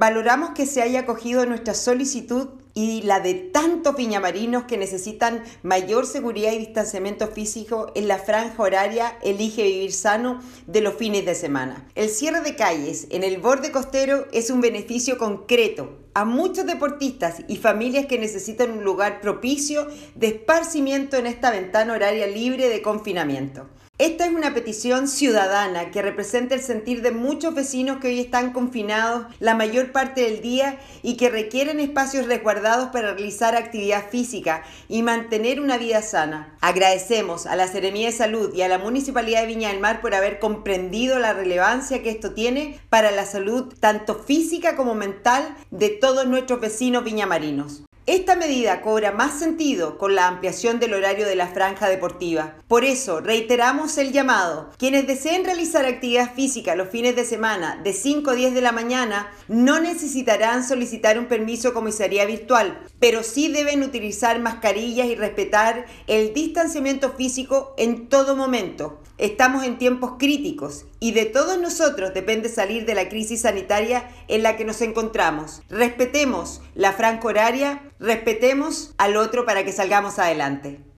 Valoramos que se haya acogido nuestra solicitud y la de tantos viñamarinos que necesitan mayor seguridad y distanciamiento físico en la franja horaria Elige Vivir Sano de los fines de semana. El cierre de calles en el borde costero es un beneficio concreto a muchos deportistas y familias que necesitan un lugar propicio de esparcimiento en esta ventana horaria libre de confinamiento. Esta es una petición ciudadana que representa el sentir de muchos vecinos que hoy están confinados la mayor parte del día y que requieren espacios resguardados para realizar actividad física y mantener una vida sana. Agradecemos a la Seremía de Salud y a la Municipalidad de Viña del Mar por haber comprendido la relevancia que esto tiene para la salud tanto física como mental de todos nuestros vecinos viñamarinos. Esta medida cobra más sentido con la ampliación del horario de la franja deportiva. Por eso, reiteramos el llamado. Quienes deseen realizar actividad física los fines de semana de 5 a 10 de la mañana no necesitarán solicitar un permiso comisaría virtual, pero sí deben utilizar mascarillas y respetar el distanciamiento físico en todo momento. Estamos en tiempos críticos y de todos nosotros depende salir de la crisis sanitaria en la que nos encontramos. Respetemos la franja horaria, respetemos al otro para que salgamos adelante.